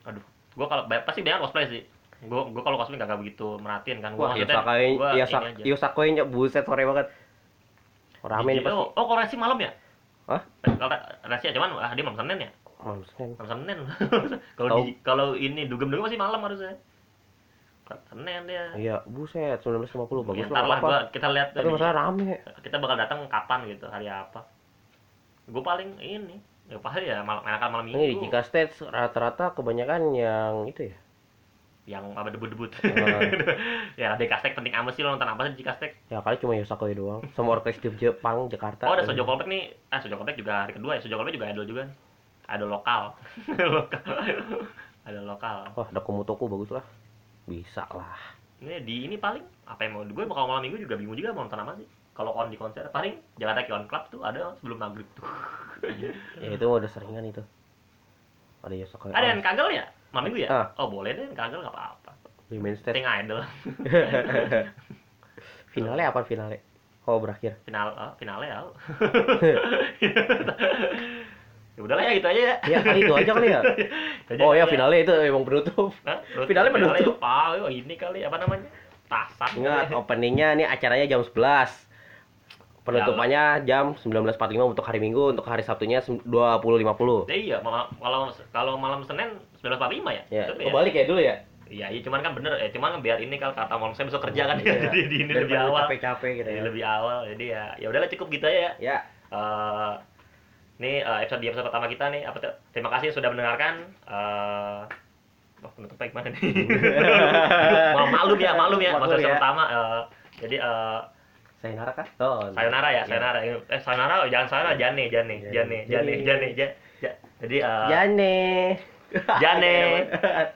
aduh gua kalau pasti banyak cosplay sih gua gua kalau cosplay nggak nggak begitu merhatiin kan Wah, gua Yosakai, gua ini Yosak, aja. Yosakoi-nya buset sore banget. Rame nih pasti. oh, oh resi malam ya Hah? kalau resi cuman ah, dia malam senin ya Malam Senin. malam senin [LAUGHS] kalau kalau ini dugem dugem masih malam harusnya senin dia Iya, buset 1950 bagus Ya, lah lah gua, kita lihat Tapi masalah rame. kita bakal datang kapan gitu hari apa gue paling ini ya pasti ya malam enakan malam Ini di minggu Jika Stage rata-rata kebanyakan yang itu ya. Yang apa debut-debut Ah. [LAUGHS] ya ada kastek penting amat sih lo nonton apa sih di kastek Ya kali cuma Yosakoi doang. Sama orkestra Jepang Jakarta. oh ada Sojo Callback nih ah Sojo Callback juga hari kedua ya Sojo Callback juga idol juga nih. idol lokal [LAUGHS] lokal idol lokal Wah, ada Komutoku bagus lah. Bisa lah. ini di ini paling apa yang mau gue bakal malam minggu juga bingung juga mau nonton apa sih kalau on di konser paling Jakarta Kion Club tuh ada sebelum maghrib tuh [LAUGHS] Ya itu udah seringan itu. Ada Yosakoi. ada yang kagel ya malam minggu ya Ah. oh boleh deh kagel nggak apa-apa main stage. penting idol [LAUGHS] Finale apa finale? Oh, berakhir. final ah, finalnya ya [LAUGHS] ya udahlah ya gitu aja ya Ya kali itu aja kali ya. [LAUGHS] Oh kali ya finale itu emang penutup. Hah? Finalnya penutup. ah oh, ini kali apa namanya tasan Ingat openingnya nih acaranya jam 11. Penutupannya jam 19.45 untuk hari Minggu, untuk hari Sabtunya 20.50. Ya, iya ma- kalau kalau malam Senin 19.45 ya Ya, Betul kebalik ya dulu ya. Iya, iya cuman kan bener, eh, cuman kan biar ini kalau kata malam saya besok kerja kan Iya. [LAUGHS] jadi di ini Daripada lebih awal. Capek-capek gitu Jadi ya. lebih awal. Jadi ya ya udahlah cukup gitu aja ya. Ya, Eh nih eh, episode di episode pertama kita nih apa? Terima kasih sudah mendengarkan. Eh oh, penutupnya gimana nih? Mal- malum ya, ya. Maklum Masa episode ya. pertama eh, jadi eh sayonara kah? Oh, sayonara ya, sayonara. Eh sayonara oh, jangan sayonara, jane, jane, Jane. jane, jane, Jane. jane, ja- ja- Jadi eh Jane. Jane.